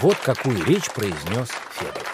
Вот какую речь произнес Федор.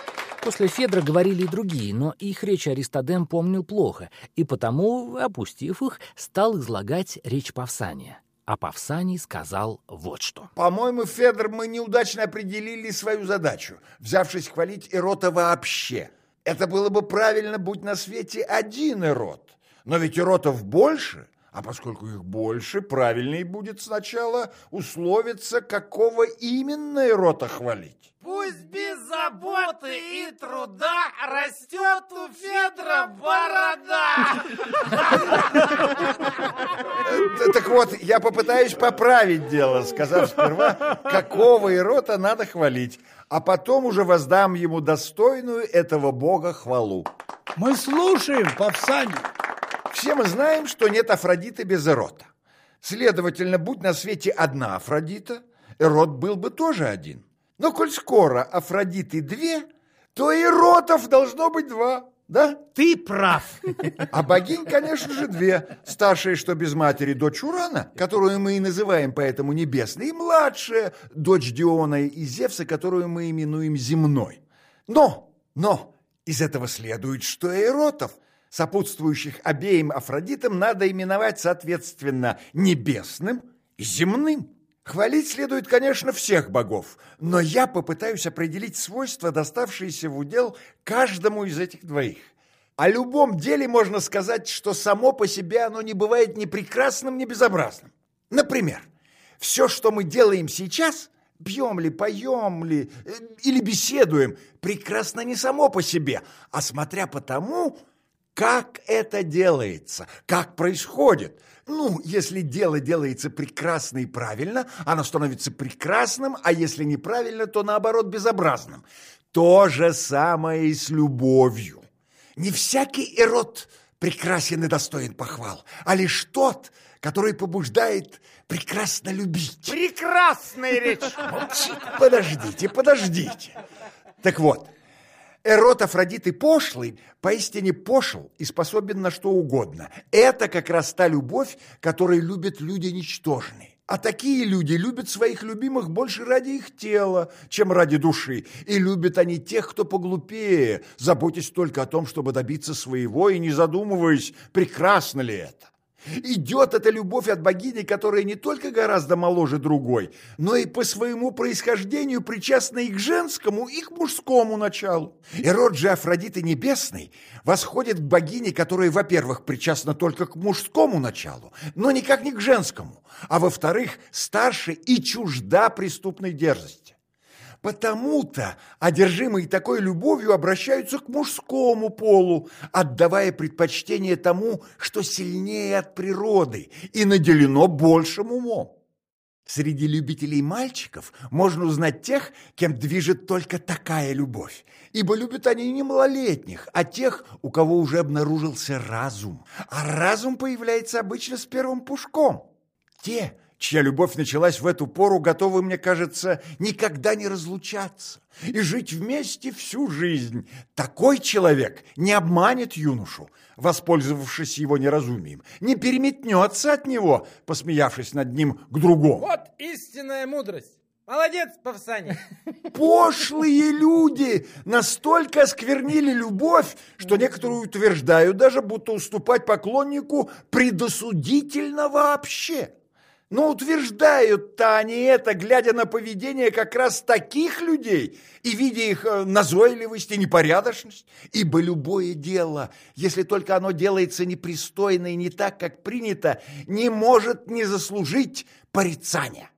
После Федора говорили и другие, но их речь Аристодем помнил плохо, и потому, опустив их, стал излагать речь Павсания. А Павсаний сказал вот что. По-моему, Федор, мы неудачно определили свою задачу, взявшись хвалить Эрота вообще. Это было бы правильно, будь на свете один Эрот. Но ведь Эротов больше, а поскольку их больше, правильнее будет сначала условиться, какого именно Эрота хвалить. Пусть без заботы и труда растет у Федора борода. Так вот, я попытаюсь поправить дело, сказав сперва, какого Ирота надо хвалить, а потом уже воздам ему достойную этого бога хвалу. Мы слушаем, Павсаний. Все мы знаем, что нет Афродиты без Эрота. Следовательно, будь на свете одна Афродита, Эрот был бы тоже один. Но коль скоро Афродиты две, то Эротов должно быть два, да? Ты прав. А богинь, конечно же, две. Старшая, что без матери, дочь Урана, которую мы и называем поэтому небесной, и младшая, дочь Диона и Зевса, которую мы именуем земной. Но, но, из этого следует, что Эротов – сопутствующих обеим Афродитам, надо именовать соответственно небесным и земным. Хвалить следует, конечно, всех богов, но я попытаюсь определить свойства, доставшиеся в удел каждому из этих двоих. О любом деле можно сказать, что само по себе оно не бывает ни прекрасным, ни безобразным. Например, все, что мы делаем сейчас, пьем ли, поем ли э, или беседуем, прекрасно не само по себе, а смотря по тому, как это делается, как происходит. Ну, если дело делается прекрасно и правильно, оно становится прекрасным, а если неправильно, то наоборот безобразным. То же самое и с любовью. Не всякий эрот прекрасен и достоин похвал, а лишь тот, который побуждает прекрасно любить. Прекрасная речь! Молчите, подождите, подождите. Так вот, Эрот Афродиты пошлый, поистине пошел и способен на что угодно. Это как раз та любовь, которой любят люди ничтожные. А такие люди любят своих любимых больше ради их тела, чем ради души. И любят они тех, кто поглупее, заботясь только о том, чтобы добиться своего и не задумываясь, прекрасно ли это. Идет эта любовь от богини, которая не только гораздо моложе другой, но и по своему происхождению причастна и к женскому, и к мужскому началу. И род же Афродиты Небесной восходит к богине, которая, во-первых, причастна только к мужскому началу, но никак не к женскому, а во-вторых, старше и чужда преступной дерзости. Потому-то одержимые такой любовью обращаются к мужскому полу, отдавая предпочтение тому, что сильнее от природы и наделено большим умом. Среди любителей мальчиков можно узнать тех, кем движет только такая любовь, ибо любят они не малолетних, а тех, у кого уже обнаружился разум. А разум появляется обычно с первым пушком. Те, чья любовь началась в эту пору, готовы, мне кажется, никогда не разлучаться и жить вместе всю жизнь. Такой человек не обманет юношу, воспользовавшись его неразумием, не переметнется от него, посмеявшись над ним к другому. Вот истинная мудрость. Молодец, Павсаний. Пошлые люди настолько осквернили любовь, что некоторые утверждают даже, будто уступать поклоннику предосудительно вообще. Но утверждают-то они это, глядя на поведение как раз таких людей и видя их э, назойливость и непорядочность. Ибо любое дело, если только оно делается непристойно и не так, как принято, не может не заслужить порицания.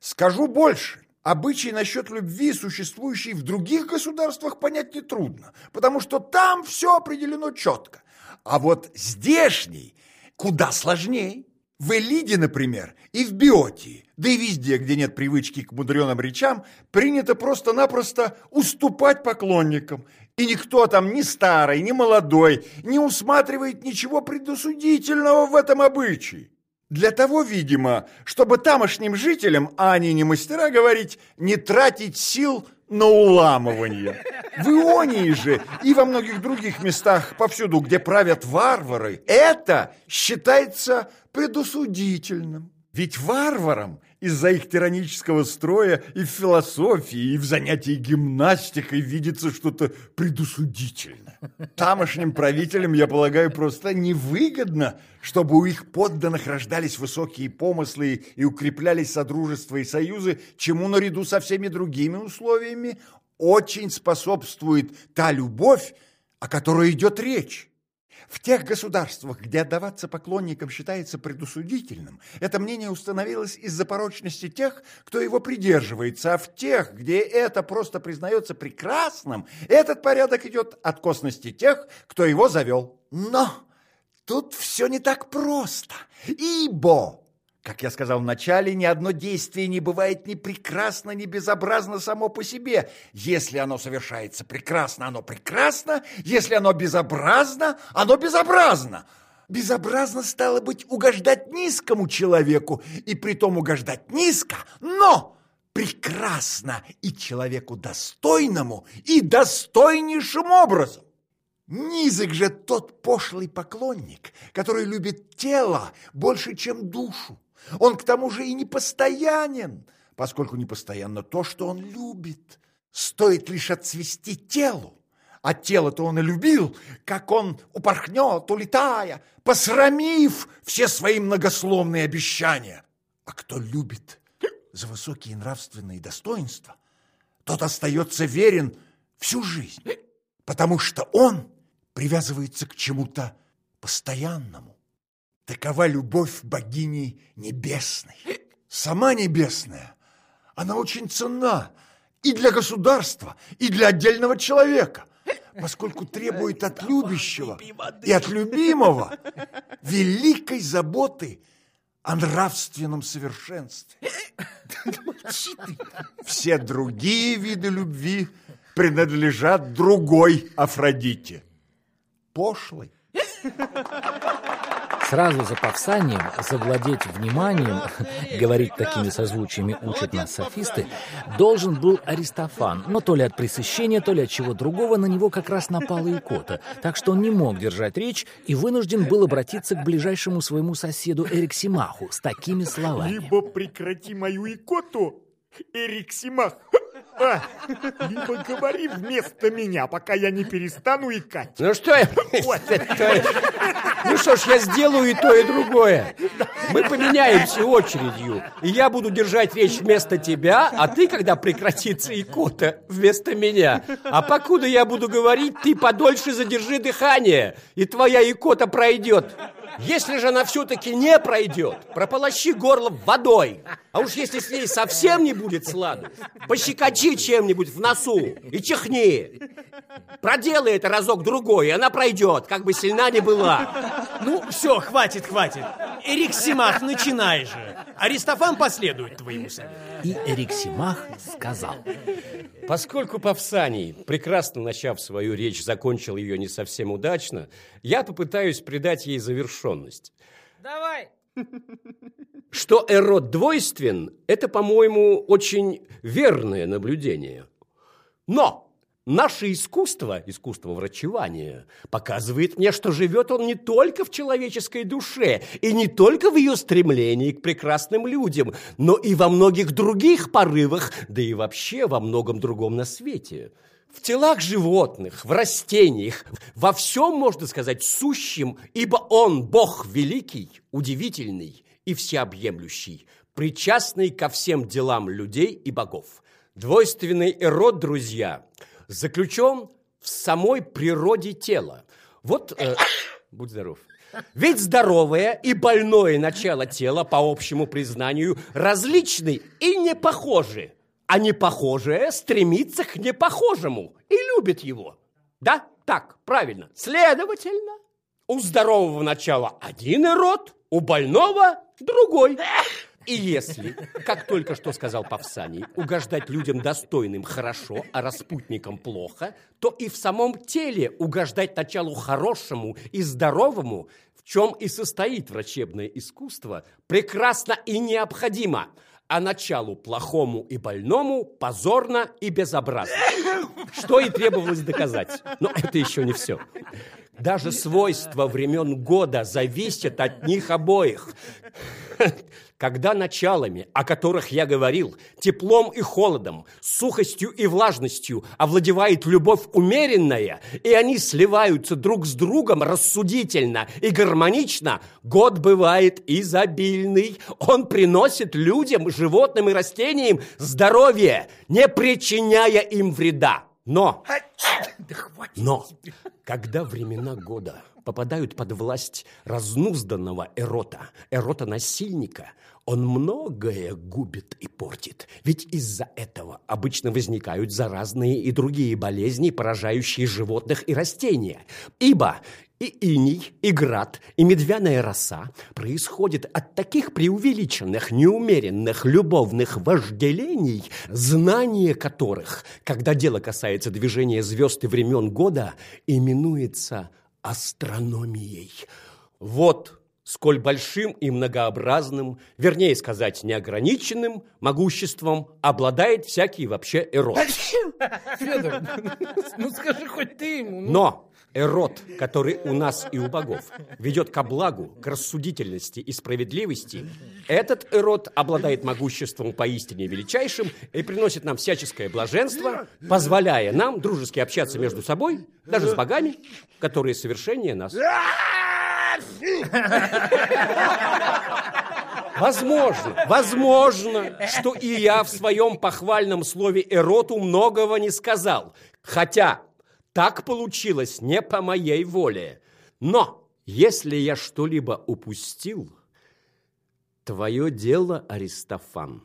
Скажу больше. Обычай насчет любви, существующий в других государствах, понять нетрудно, потому что там все определено четко. А вот здешний куда сложнее. В Элиде, например, и в Биотии, да и везде, где нет привычки к мудреным речам, принято просто-напросто уступать поклонникам. И никто там, ни старый, ни молодой, не усматривает ничего предосудительного в этом обычае. Для того, видимо, чтобы тамошним жителям, а они не мастера говорить, не тратить сил на уламывание. В Ионии же и во многих других местах, повсюду, где правят варвары, это считается предусудительным. Ведь варварам из-за их тиранического строя и в философии, и в занятии гимнастикой видится что-то предусудительное. Тамошним правителям, я полагаю, просто невыгодно, чтобы у их подданных рождались высокие помыслы и укреплялись содружества и союзы, чему наряду со всеми другими условиями очень способствует та любовь, о которой идет речь. В тех государствах, где отдаваться поклонникам считается предусудительным, это мнение установилось из-за порочности тех, кто его придерживается, а в тех, где это просто признается прекрасным, этот порядок идет от косности тех, кто его завел. Но тут все не так просто, ибо как я сказал в начале, ни одно действие не бывает ни прекрасно, ни безобразно само по себе. Если оно совершается прекрасно, оно прекрасно. Если оно безобразно, оно безобразно. Безобразно стало быть угождать низкому человеку, и притом угождать низко, но прекрасно и человеку достойному, и достойнейшим образом. Низок же тот пошлый поклонник, который любит тело больше, чем душу. Он к тому же и не постоянен, поскольку не постоянно то, что он любит. Стоит лишь отцвести телу, а тело-то он и любил, как он упорхнет, улетая, посрамив все свои многословные обещания. А кто любит за высокие нравственные достоинства, тот остается верен всю жизнь, потому что он привязывается к чему-то постоянному. Такова любовь богини небесной. Сама небесная, она очень ценна и для государства, и для отдельного человека, поскольку требует от любящего и от любимого великой заботы о нравственном совершенстве. Все другие виды любви принадлежат другой Афродите, пошлой. Сразу за Павсанием завладеть вниманием, говорить такими созвучиями учат нас софисты, должен был Аристофан, но то ли от пресыщения, то ли от чего другого на него как раз напала икота, так что он не мог держать речь и вынужден был обратиться к ближайшему своему соседу Эриксимаху с такими словами. «Либо прекрати мою икоту, Эриксимах, а, либо говори вместо меня, пока я не перестану икать. Ну что я... Ну что ж, я сделаю и то, и другое. Мы поменяемся очередью, и я буду держать речь вместо тебя, а ты, когда прекратится икота, вместо меня. А покуда я буду говорить, ты подольше задержи дыхание, и твоя икота пройдет. Если же она все-таки не пройдет, прополощи горло водой. А уж если с ней совсем не будет сладу, пощекочи чем-нибудь в носу и чихни. Проделай это разок-другой, и она пройдет, как бы сильна не была. Ну, все, хватит, хватит. Эриксимах, начинай же. Аристофан последует твоему совету. И Эриксимах сказал. Поскольку Павсаний, прекрасно начав свою речь, закончил ее не совсем удачно, я попытаюсь придать ей завершенность. Давай. Что Эрот двойствен, это, по-моему, очень верное наблюдение. Но наше искусство, искусство врачевания, показывает мне, что живет он не только в человеческой душе и не только в ее стремлении к прекрасным людям, но и во многих других порывах, да и вообще во многом другом на свете. В телах животных, в растениях, во всем, можно сказать, сущем, ибо он, Бог великий, удивительный и всеобъемлющий, причастный ко всем делам людей и богов. Двойственный эрот, друзья, заключен в самой природе тела. Вот, э, будь здоров. Ведь здоровое и больное начало тела, по общему признанию, различны и не похожи а непохожее стремится к непохожему и любит его. Да, так, правильно. Следовательно, у здорового начала один род, у больного другой. И если, как только что сказал Павсаний, угождать людям достойным хорошо, а распутникам плохо, то и в самом теле угождать началу хорошему и здоровому, в чем и состоит врачебное искусство, прекрасно и необходимо – а началу плохому и больному позорно и безобразно. Что и требовалось доказать. Но это еще не все. Даже свойства времен года зависят от них обоих. Когда началами, о которых я говорил, теплом и холодом, сухостью и влажностью овладевает любовь умеренная, и они сливаются друг с другом рассудительно и гармонично, год бывает изобильный. Он приносит людям, животным и растениям здоровье, не причиняя им вреда. Но, но, когда времена года попадают под власть разнузданного эрота, эрота-насильника, он многое губит и портит. Ведь из-за этого обычно возникают заразные и другие болезни, поражающие животных и растения. Ибо и иней, и град, и медвяная роса происходят от таких преувеличенных, неумеренных любовных вожделений, знание которых, когда дело касается движения звезд и времен года, именуется астрономией. Вот сколь большим и многообразным, вернее сказать, неограниченным могуществом обладает всякий вообще эрот. Федор, ну скажи хоть ты ему. ну. Но эрот, который у нас и у богов, ведет ко благу, к рассудительности и справедливости, этот эрот обладает могуществом поистине величайшим и приносит нам всяческое блаженство, позволяя нам дружески общаться между собой, даже с богами, которые совершеннее нас. Возможно, возможно, что и я в своем похвальном слове эроту многого не сказал, хотя так получилось не по моей воле. Но если я что-либо упустил, твое дело, Аристофан,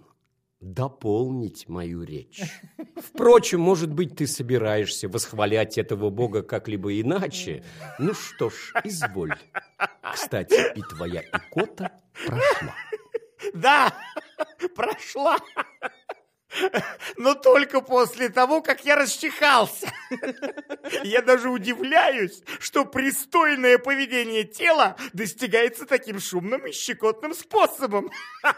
дополнить мою речь. Впрочем, может быть, ты собираешься восхвалять этого бога как-либо иначе. Ну что ж, изволь. Кстати, и твоя икота прошла. Да, прошла. Но только после того, как я расчихался. Я даже удивляюсь, что пристойное поведение тела достигается таким шумным и щекотным способом.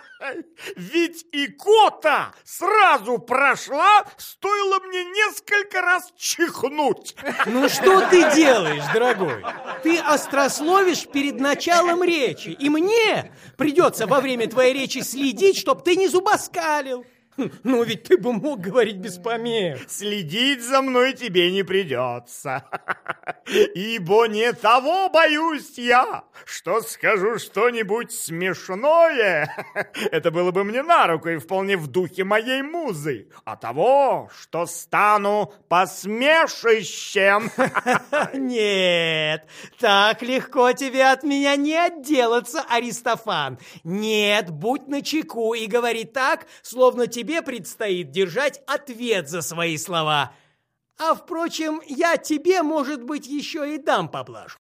Ведь икота сразу прошла, стоило мне несколько раз чихнуть. Ну что ты делаешь, дорогой? Ты острословишь перед началом речи, и мне придется во время твоей речи следить, чтоб ты не зубоскалил. Хм, Ну ведь ты бы мог говорить без помех. Следить за мной тебе не придется. Ибо не того боюсь я, что скажу что-нибудь смешное. Это было бы мне на руку и вполне в духе моей музы. А того, что стану посмешищем. Нет, так легко тебе от меня не отделаться, Аристофан. Нет, будь начеку и говори так, словно тебе предстоит держать ответ за свои слова. А, впрочем, я тебе, может быть, еще и дам поблажку.